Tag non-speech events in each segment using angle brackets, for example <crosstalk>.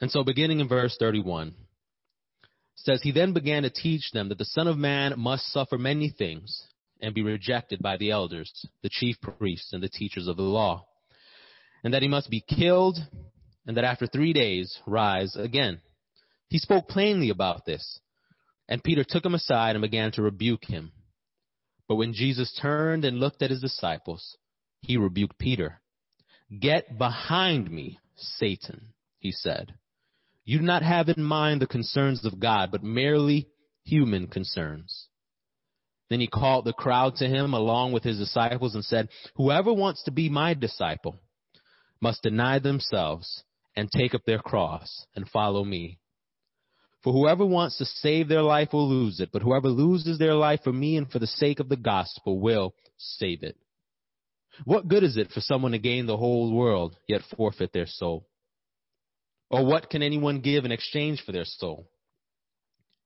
And so beginning in verse 31, says he then began to teach them that the son of man must suffer many things and be rejected by the elders, the chief priests and the teachers of the law, and that he must be killed and that after three days rise again. He spoke plainly about this, and Peter took him aside and began to rebuke him. But when Jesus turned and looked at his disciples, he rebuked Peter. Get behind me, Satan, he said. You do not have in mind the concerns of God, but merely human concerns. Then he called the crowd to him along with his disciples and said, Whoever wants to be my disciple must deny themselves and take up their cross and follow me. For whoever wants to save their life will lose it, but whoever loses their life for me and for the sake of the gospel will save it. What good is it for someone to gain the whole world yet forfeit their soul? Or what can anyone give in exchange for their soul?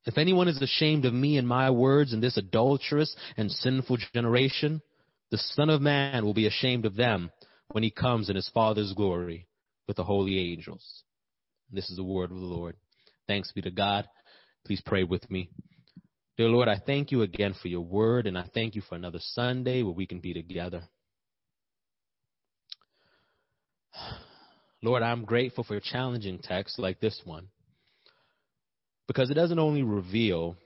If anyone is ashamed of me and my words in this adulterous and sinful generation, the Son of Man will be ashamed of them when he comes in his Father's glory with the holy angels. This is the word of the Lord. Thanks be to God. Please pray with me. Dear Lord, I thank you again for your word, and I thank you for another Sunday where we can be together. Lord, I'm grateful for challenging texts like this one because it doesn't only reveal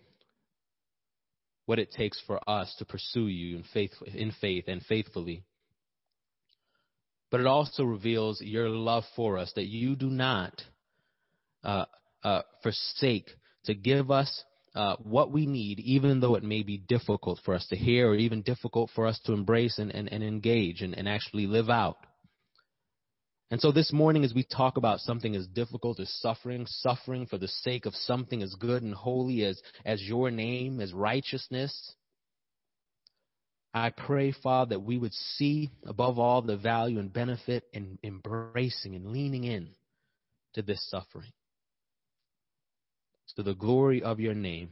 what it takes for us to pursue you in faith, in faith and faithfully, but it also reveals your love for us that you do not uh, uh, forsake to give us uh, what we need, even though it may be difficult for us to hear or even difficult for us to embrace and, and, and engage and, and actually live out. And so this morning, as we talk about something as difficult as suffering, suffering for the sake of something as good and holy as, as your name, as righteousness, I pray, Father, that we would see above all the value and benefit in embracing and leaning in to this suffering. To the glory of your name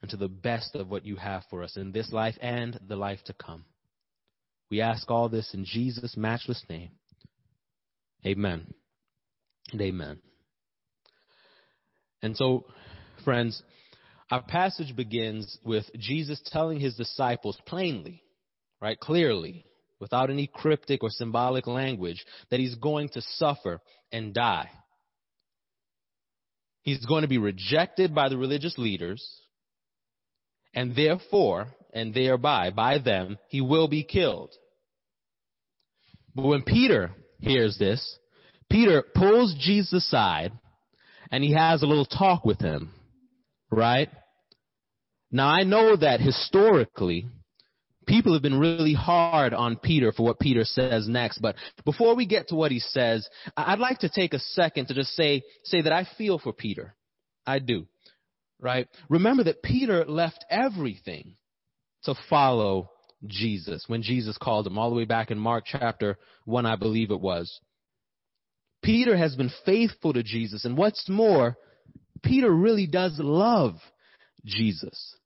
and to the best of what you have for us in this life and the life to come. We ask all this in Jesus' matchless name. Amen and amen. And so, friends, our passage begins with Jesus telling his disciples plainly, right, clearly, without any cryptic or symbolic language, that he's going to suffer and die. He's going to be rejected by the religious leaders, and therefore, and thereby, by them, he will be killed. But when Peter hears this, Peter pulls Jesus aside and he has a little talk with him, right? Now I know that historically, people have been really hard on Peter for what Peter says next, but before we get to what he says, I'd like to take a second to just say, say that I feel for Peter. I do. Right? Remember that Peter left everything to follow Jesus when Jesus called him all the way back in Mark chapter 1, I believe it was. Peter has been faithful to Jesus. And what's more, Peter really does love Jesus.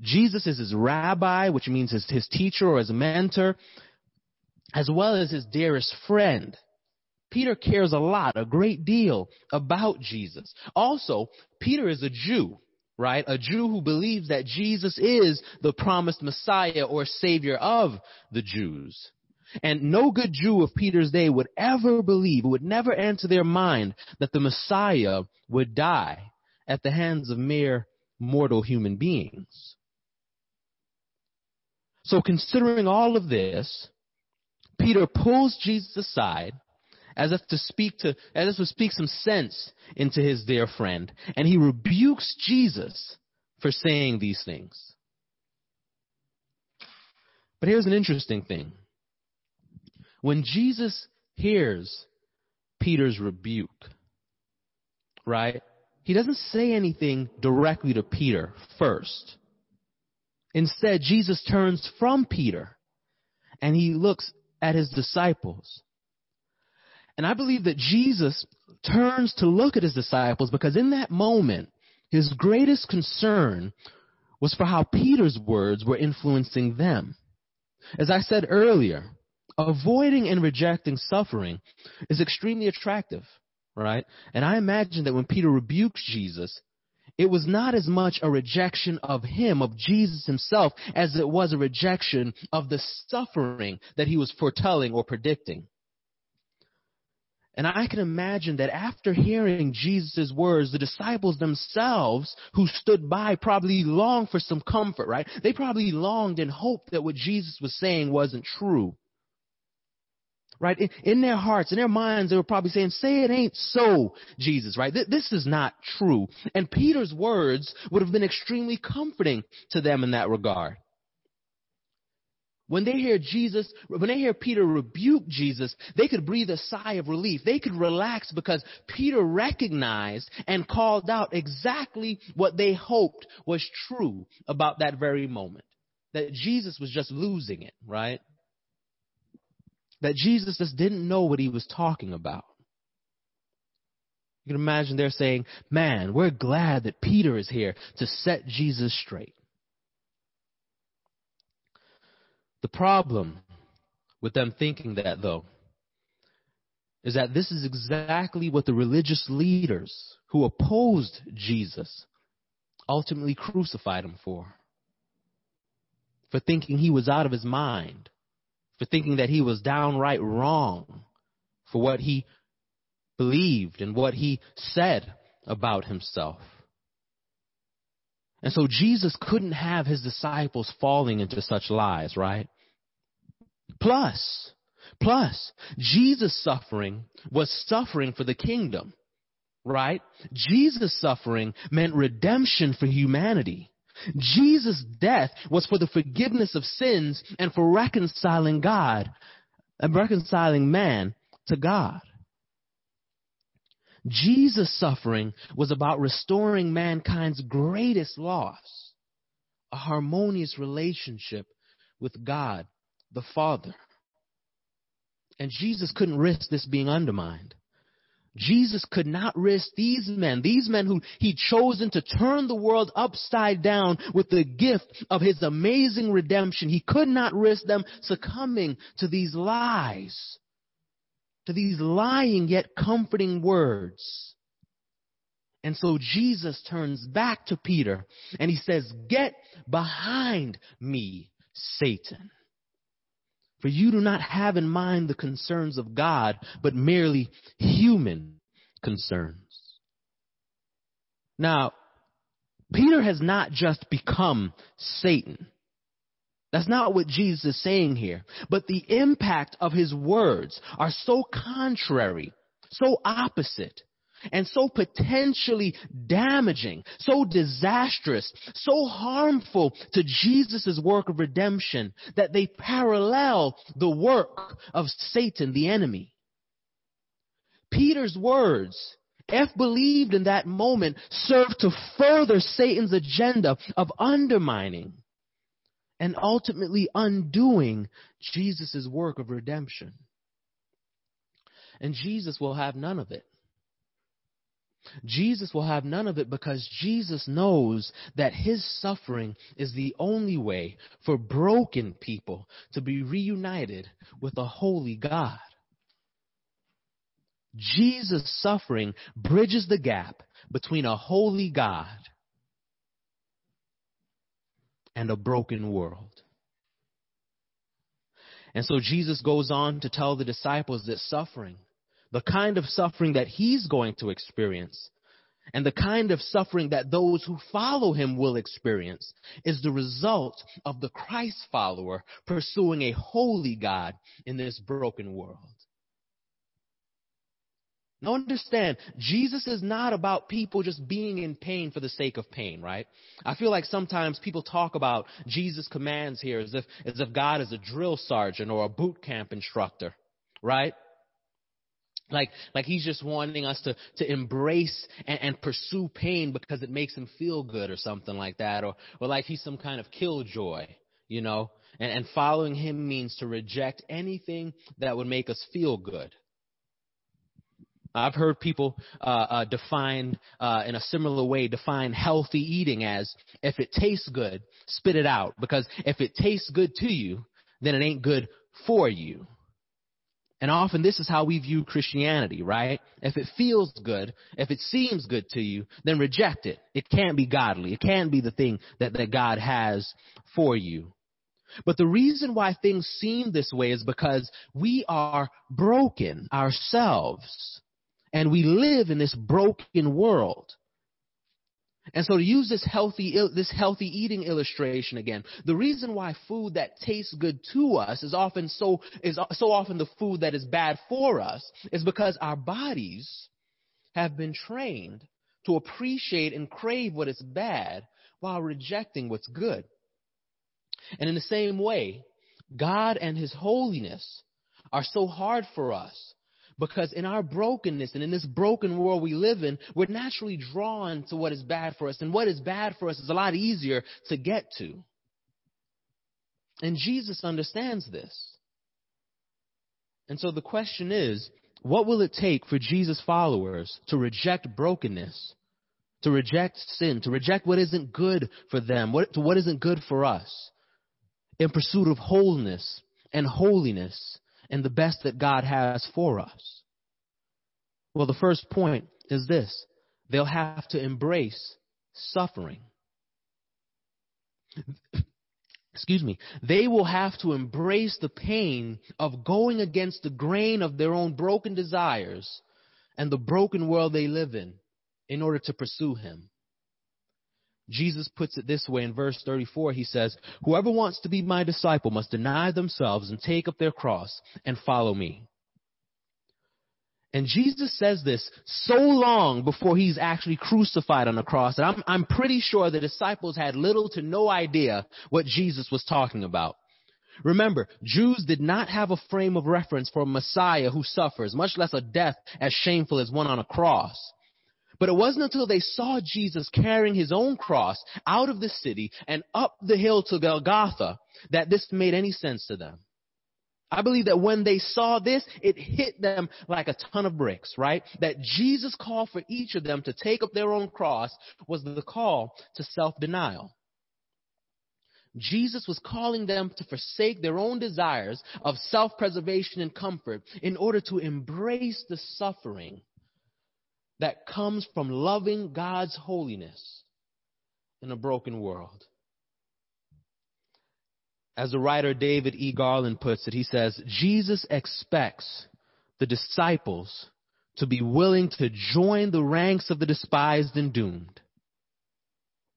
Jesus is his rabbi, which means his, his teacher or his mentor, as well as his dearest friend. Peter cares a lot, a great deal about Jesus. Also, Peter is a Jew right? A Jew who believes that Jesus is the promised Messiah or Savior of the Jews. And no good Jew of Peter's day would ever believe, would never enter their mind that the Messiah would die at the hands of mere mortal human beings. So considering all of this, Peter pulls Jesus aside as if to speak to, as if to speak some sense into his dear friend. And he rebukes Jesus for saying these things. But here's an interesting thing. When Jesus hears Peter's rebuke, right? He doesn't say anything directly to Peter first. Instead, Jesus turns from Peter and he looks at his disciples and I believe that Jesus turns to look at his disciples because in that moment, his greatest concern was for how Peter's words were influencing them. As I said earlier, avoiding and rejecting suffering is extremely attractive, right? And I imagine that when Peter rebukes Jesus, it was not as much a rejection of him, of Jesus himself, as it was a rejection of the suffering that he was foretelling or predicting. And I can imagine that after hearing Jesus' words, the disciples themselves who stood by probably longed for some comfort, right? They probably longed and hoped that what Jesus was saying wasn't true. Right? In, in their hearts, in their minds, they were probably saying, say it ain't so, Jesus, right? Th- this is not true. And Peter's words would have been extremely comforting to them in that regard. When they hear Jesus, when they hear Peter rebuke Jesus, they could breathe a sigh of relief. They could relax because Peter recognized and called out exactly what they hoped was true about that very moment. That Jesus was just losing it, right? That Jesus just didn't know what he was talking about. You can imagine they're saying, man, we're glad that Peter is here to set Jesus straight. The problem with them thinking that, though, is that this is exactly what the religious leaders who opposed Jesus ultimately crucified him for. For thinking he was out of his mind, for thinking that he was downright wrong for what he believed and what he said about himself. And so Jesus couldn't have his disciples falling into such lies, right? Plus, plus, Jesus' suffering was suffering for the kingdom, right? Jesus' suffering meant redemption for humanity. Jesus' death was for the forgiveness of sins and for reconciling God and reconciling man to God. Jesus' suffering was about restoring mankind's greatest loss, a harmonious relationship with God the Father. And Jesus couldn't risk this being undermined. Jesus could not risk these men, these men who he'd chosen to turn the world upside down with the gift of his amazing redemption. He could not risk them succumbing to these lies, to these lying yet comforting words. And so Jesus turns back to Peter and he says, Get behind me, Satan. For you do not have in mind the concerns of God, but merely human concerns. Now, Peter has not just become Satan. That's not what Jesus is saying here. But the impact of his words are so contrary, so opposite, and so potentially damaging, so disastrous, so harmful to Jesus' work of redemption that they parallel the work of Satan, the enemy. Peter's words, if believed in that moment, served to further Satan's agenda of undermining and ultimately undoing Jesus' work of redemption. And Jesus will have none of it. Jesus will have none of it because Jesus knows that his suffering is the only way for broken people to be reunited with a holy God. Jesus' suffering bridges the gap between a holy God and a broken world. And so Jesus goes on to tell the disciples that suffering the kind of suffering that he's going to experience and the kind of suffering that those who follow him will experience is the result of the Christ follower pursuing a holy God in this broken world. Now understand, Jesus is not about people just being in pain for the sake of pain, right? I feel like sometimes people talk about Jesus' commands here as if, as if God is a drill sergeant or a boot camp instructor, right? Like, like he's just wanting us to, to embrace and, and, pursue pain because it makes him feel good or something like that. Or, or like he's some kind of killjoy, you know? And, and following him means to reject anything that would make us feel good. I've heard people uh, uh, define uh, in a similar way define healthy eating as if it tastes good, spit it out. Because if it tastes good to you, then it ain't good for you. And often this is how we view Christianity, right? If it feels good, if it seems good to you, then reject it. It can't be godly. It can't be the thing that, that God has for you. But the reason why things seem this way is because we are broken ourselves. And we live in this broken world. And so to use this healthy, this healthy eating illustration again, the reason why food that tastes good to us is often so, is so often the food that is bad for us is because our bodies have been trained to appreciate and crave what is bad while rejecting what's good. And in the same way, God and His holiness are so hard for us because in our brokenness and in this broken world we live in, we're naturally drawn to what is bad for us. And what is bad for us is a lot easier to get to. And Jesus understands this. And so the question is, what will it take for Jesus' followers to reject brokenness, to reject sin, to reject what isn't good for them, what, to what isn't good for us, in pursuit of wholeness and holiness and the best that God has for us? Well, the first point is this they'll have to embrace suffering. Excuse me. They will have to embrace the pain of going against the grain of their own broken desires and the broken world they live in in order to pursue Him. Jesus puts it this way in verse 34. He says, Whoever wants to be my disciple must deny themselves and take up their cross and follow me. And Jesus says this so long before he's actually crucified on the cross. And I'm, I'm pretty sure the disciples had little to no idea what Jesus was talking about. Remember, Jews did not have a frame of reference for a Messiah who suffers, much less a death as shameful as one on a cross. But it wasn't until they saw Jesus carrying his own cross out of the city and up the hill to Golgotha that this made any sense to them. I believe that when they saw this, it hit them like a ton of bricks, right? That Jesus' call for each of them to take up their own cross was the call to self-denial. Jesus was calling them to forsake their own desires of self-preservation and comfort in order to embrace the suffering that comes from loving God's holiness in a broken world. As the writer David E. Garland puts it, he says, Jesus expects the disciples to be willing to join the ranks of the despised and doomed.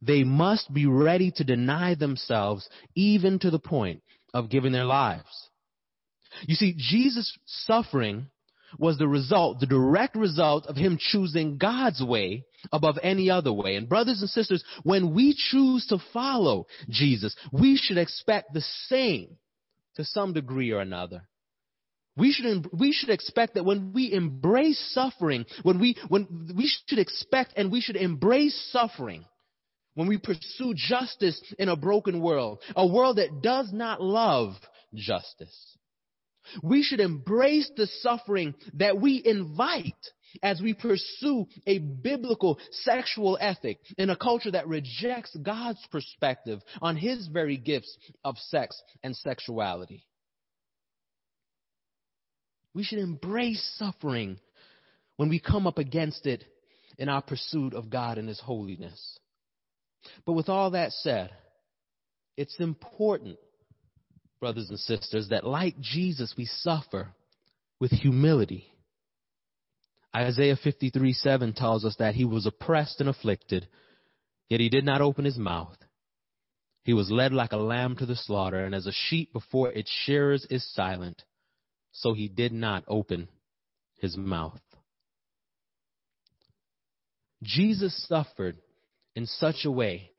They must be ready to deny themselves even to the point of giving their lives. You see, Jesus' suffering was the result, the direct result of him choosing God's way above any other way. And brothers and sisters, when we choose to follow Jesus, we should expect the same to some degree or another. We should, we should expect that when we embrace suffering, when we, when we should expect and we should embrace suffering, when we pursue justice in a broken world, a world that does not love justice. We should embrace the suffering that we invite as we pursue a biblical sexual ethic in a culture that rejects God's perspective on his very gifts of sex and sexuality. We should embrace suffering when we come up against it in our pursuit of God and his holiness. But with all that said, it's important brothers and sisters, that like Jesus, we suffer with humility. Isaiah 53 7 tells us that he was oppressed and afflicted, yet he did not open his mouth. He was led like a lamb to the slaughter, and as a sheep before its shearers is silent, so he did not open his mouth. Jesus suffered in such a way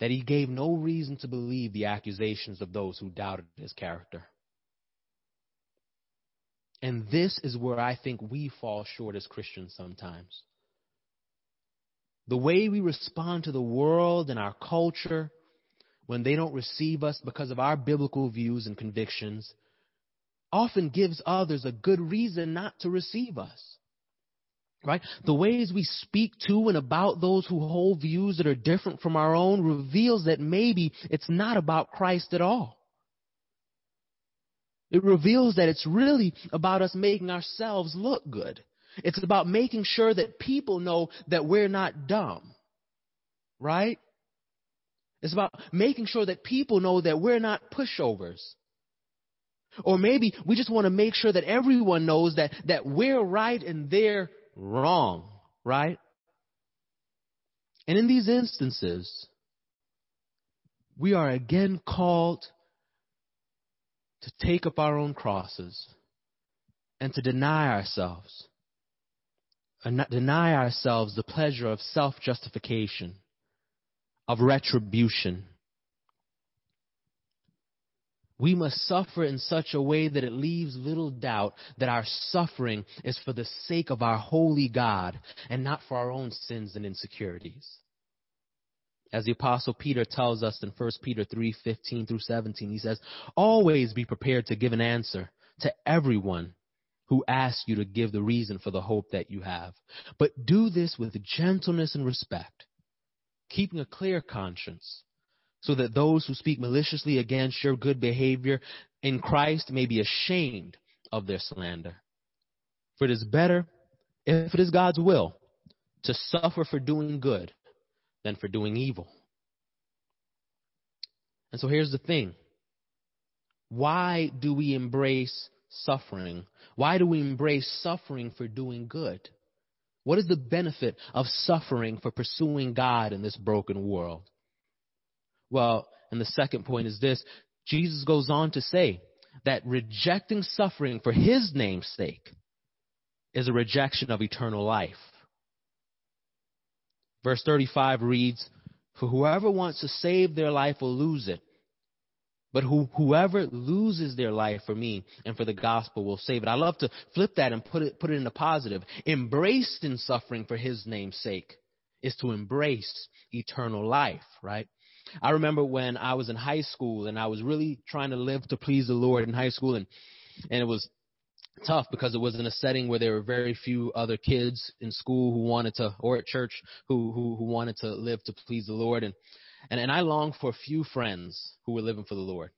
that he gave no reason to believe the accusations of those who doubted his character. And this is where I think we fall short as Christians sometimes. The way we respond to the world and our culture when they don't receive us because of our biblical views and convictions often gives others a good reason not to receive us right? The ways we speak to and about those who hold views that are different from our own reveals that maybe it's not about Christ at all. It reveals that it's really about us making ourselves look good. It's about making sure that people know that we're not dumb. Right? It's about making sure that people know that we're not pushovers. Or maybe we just want to make sure that everyone knows that, that we're right and they're wrong, right? And in these instances, we are again called to take up our own crosses and to deny ourselves, uh, and deny ourselves the pleasure of self justification, of retribution. We must suffer in such a way that it leaves little doubt that our suffering is for the sake of our holy God and not for our own sins and insecurities. As the apostle Peter tells us in 1 Peter 3:15 through 17, he says, "Always be prepared to give an answer to everyone who asks you to give the reason for the hope that you have. But do this with gentleness and respect, keeping a clear conscience, so that those who speak maliciously against your good behavior in Christ may be ashamed of their slander. For it is better, if it is God's will, to suffer for doing good than for doing evil. And so here's the thing. Why do we embrace suffering? Why do we embrace suffering for doing good? What is the benefit of suffering for pursuing God in this broken world? Well, and the second point is this Jesus goes on to say that rejecting suffering for his name's sake is a rejection of eternal life. Verse 35 reads, For whoever wants to save their life will lose it. But who, whoever loses their life for me and for the gospel will save it. I love to flip that and put it, put it in the positive. Embraced in suffering for his name's sake is to embrace eternal life, right? I remember when I was in high school and I was really trying to live to please the Lord in high school and, and it was tough because it was in a setting where there were very few other kids in school who wanted to or at church who who, who wanted to live to please the Lord and, and and I longed for a few friends who were living for the Lord.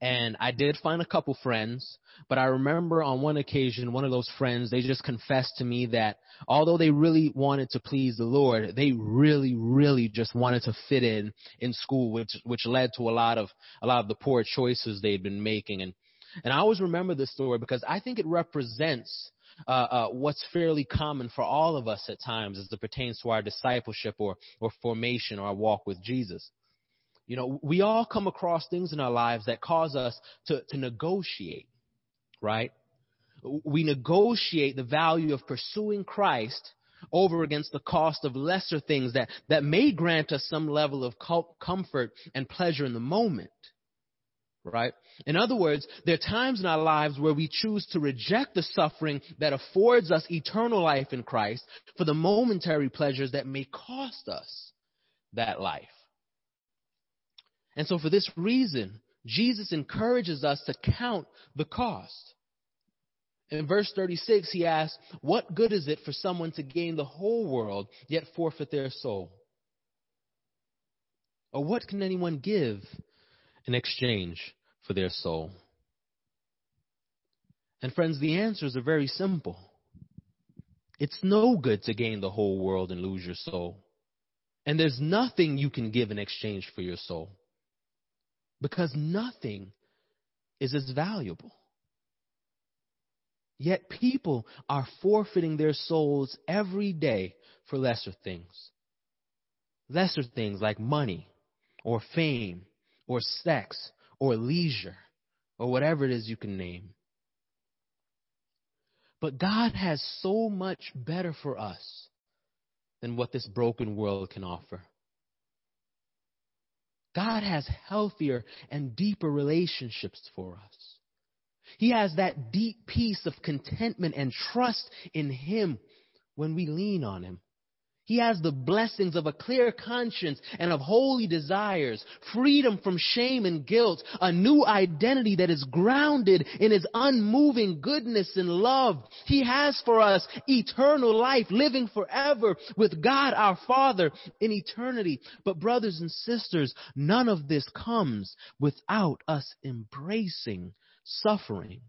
And I did find a couple friends, but I remember on one occasion, one of those friends, they just confessed to me that although they really wanted to please the Lord, they really, really just wanted to fit in in school, which, which led to a lot of, a lot of the poor choices they'd been making. And and I always remember this story because I think it represents uh, uh, what's fairly common for all of us at times as it pertains to our discipleship or, or formation or our walk with Jesus. You know, we all come across things in our lives that cause us to, to negotiate, right? We negotiate the value of pursuing Christ over against the cost of lesser things that, that may grant us some level of comfort and pleasure in the moment right? In other words, there are times in our lives where we choose to reject the suffering that affords us eternal life in Christ for the momentary pleasures that may cost us that life. And so for this reason, Jesus encourages us to count the cost. In verse 36, he asks, What good is it for someone to gain the whole world yet forfeit their soul? Or what can anyone give in exchange for their soul? And friends, the answers are very simple. It's no good to gain the whole world and lose your soul. And there's nothing you can give in exchange for your soul. Because nothing is as valuable. Yet people are forfeiting their souls every day for lesser things. Lesser things like money or fame or sex or leisure or whatever it is you can name. But God has so much better for us than what this broken world can offer. God has healthier and deeper relationships for us. He has that deep peace of contentment and trust in Him when we lean on Him. He has the blessings of a clear conscience and of holy desires, freedom from shame and guilt, a new identity that is grounded in His unmoving goodness and love. He has for us eternal life, living forever with God our Father in eternity. But brothers and sisters, none of this comes without us embracing suffering.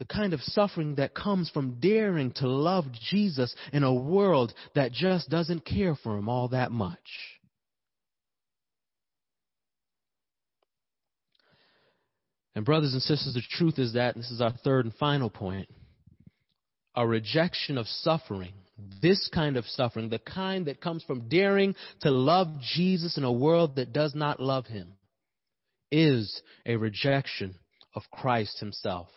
The kind of suffering that comes from daring to love Jesus in a world that just doesn't care for him all that much. And, brothers and sisters, the truth is that, this is our third and final point, a rejection of suffering, this kind of suffering, the kind that comes from daring to love Jesus in a world that does not love him, is a rejection of Christ himself.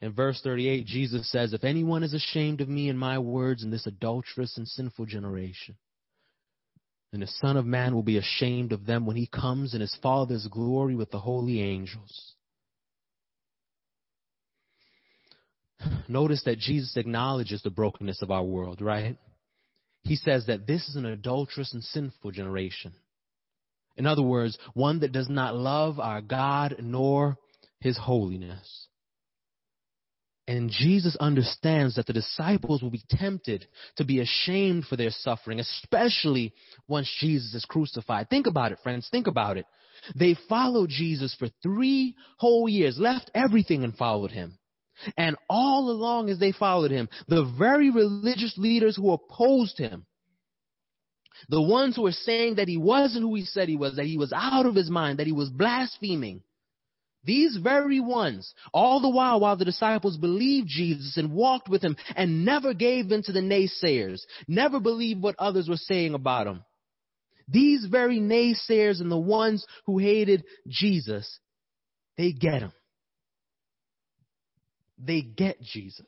In verse 38, Jesus says, If anyone is ashamed of me and my words in this adulterous and sinful generation, then the Son of Man will be ashamed of them when he comes in his Father's glory with the holy angels. <sighs> Notice that Jesus acknowledges the brokenness of our world, right? He says that this is an adulterous and sinful generation. In other words, one that does not love our God nor his holiness. And Jesus understands that the disciples will be tempted to be ashamed for their suffering, especially once Jesus is crucified. Think about it, friends. Think about it. They followed Jesus for three whole years, left everything and followed him. And all along as they followed him, the very religious leaders who opposed him, the ones who were saying that he wasn't who he said he was, that he was out of his mind, that he was blaspheming, these very ones, all the while, while the disciples believed Jesus and walked with him and never gave in to the naysayers, never believed what others were saying about him. These very naysayers and the ones who hated Jesus, they get him. They get Jesus.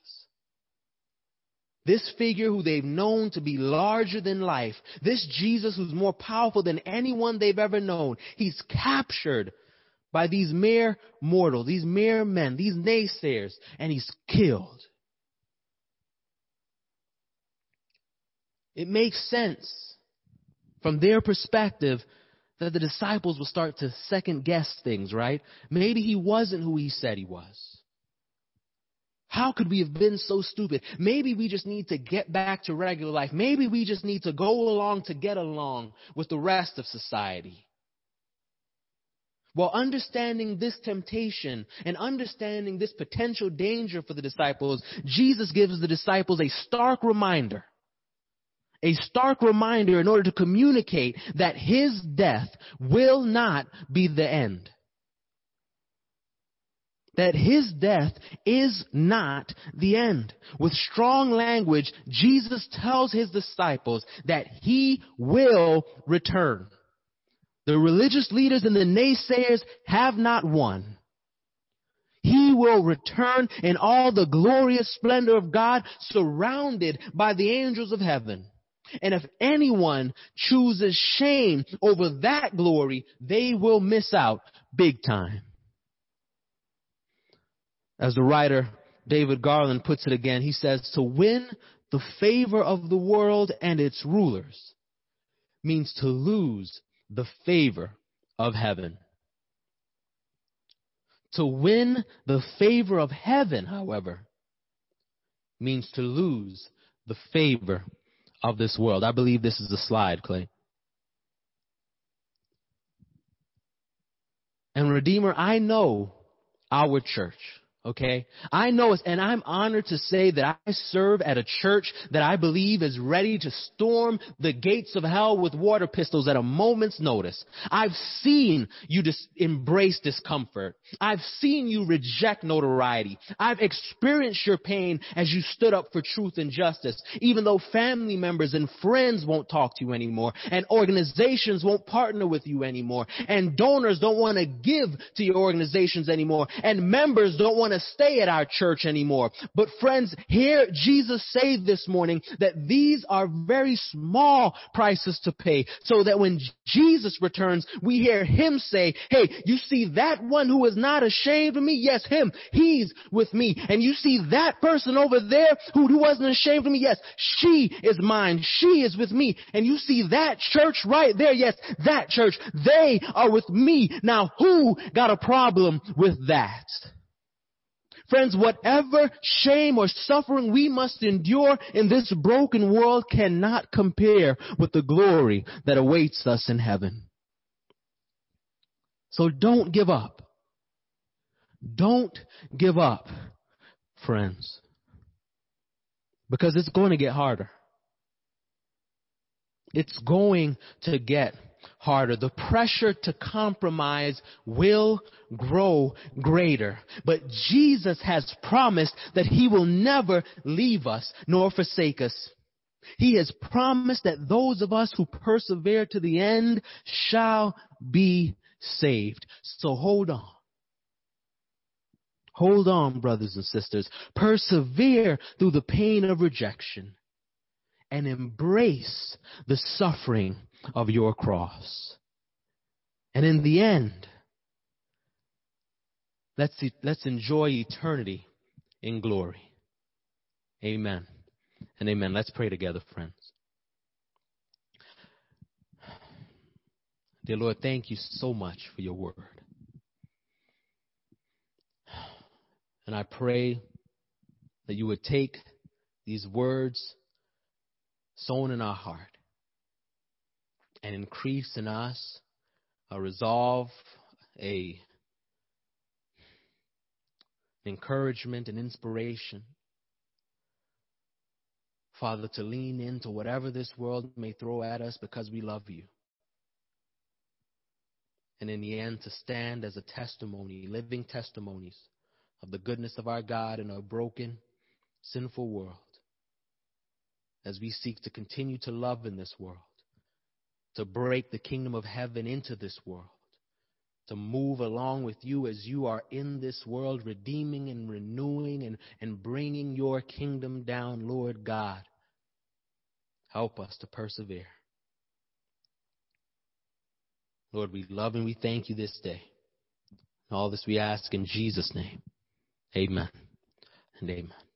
This figure who they've known to be larger than life, this Jesus who's more powerful than anyone they've ever known, he's captured by these mere mortals, these mere men, these naysayers, and he's killed. It makes sense from their perspective that the disciples will start to second guess things, right? Maybe he wasn't who he said he was. How could we have been so stupid? Maybe we just need to get back to regular life. Maybe we just need to go along to get along with the rest of society. While understanding this temptation and understanding this potential danger for the disciples, Jesus gives the disciples a stark reminder. A stark reminder in order to communicate that his death will not be the end. That his death is not the end. With strong language, Jesus tells his disciples that he will return. The religious leaders and the naysayers have not won. He will return in all the glorious splendor of God, surrounded by the angels of heaven. And if anyone chooses shame over that glory, they will miss out big time. As the writer David Garland puts it again, he says, to win the favor of the world and its rulers means to lose the favor of heaven. To win the favor of heaven, however, means to lose the favor of this world. I believe this is the slide, Clay. And Redeemer, I know our church. Okay? I know it, and I'm honored to say that I serve at a church that I believe is ready to storm the gates of hell with water pistols at a moment's notice. I've seen you dis- embrace discomfort. I've seen you reject notoriety. I've experienced your pain as you stood up for truth and justice, even though family members and friends won't talk to you anymore, and organizations won't partner with you anymore, and donors don't want to give to your organizations anymore, and members don't want to to stay at our church anymore. But friends, hear Jesus say this morning that these are very small prices to pay so that when Jesus returns, we hear him say, hey, you see that one who is not ashamed of me? Yes, him. He's with me. And you see that person over there who, who wasn't ashamed of me? Yes, she is mine. She is with me. And you see that church right there? Yes, that church. They are with me. Now who got a problem with that? Friends, whatever shame or suffering we must endure in this broken world cannot compare with the glory that awaits us in heaven. So don't give up. Don't give up, friends. Because it's going to get harder. It's going to get harder. The pressure to compromise will grow greater. But Jesus has promised that he will never leave us nor forsake us. He has promised that those of us who persevere to the end shall be saved. So hold on. Hold on, brothers and sisters. Persevere through the pain of rejection and embrace the suffering of your cross. And in the end, let's, let's enjoy eternity in glory. Amen and amen. Let's pray together, friends. Dear Lord, thank you so much for your word. And I pray that you would take these words sown in our heart and increase in us a resolve, a encouragement and inspiration. Father, to lean into whatever this world may throw at us because we love you. And in the end, to stand as a testimony, living testimonies of the goodness of our God in a broken, sinful world as we seek to continue to love in this world, to break the kingdom of heaven into this world, to move along with you as you are in this world, redeeming and renewing and, and bringing your kingdom down, Lord God. Help us to persevere. Lord, we love and we thank you this day. All this we ask in Jesus' name. Amen and amen.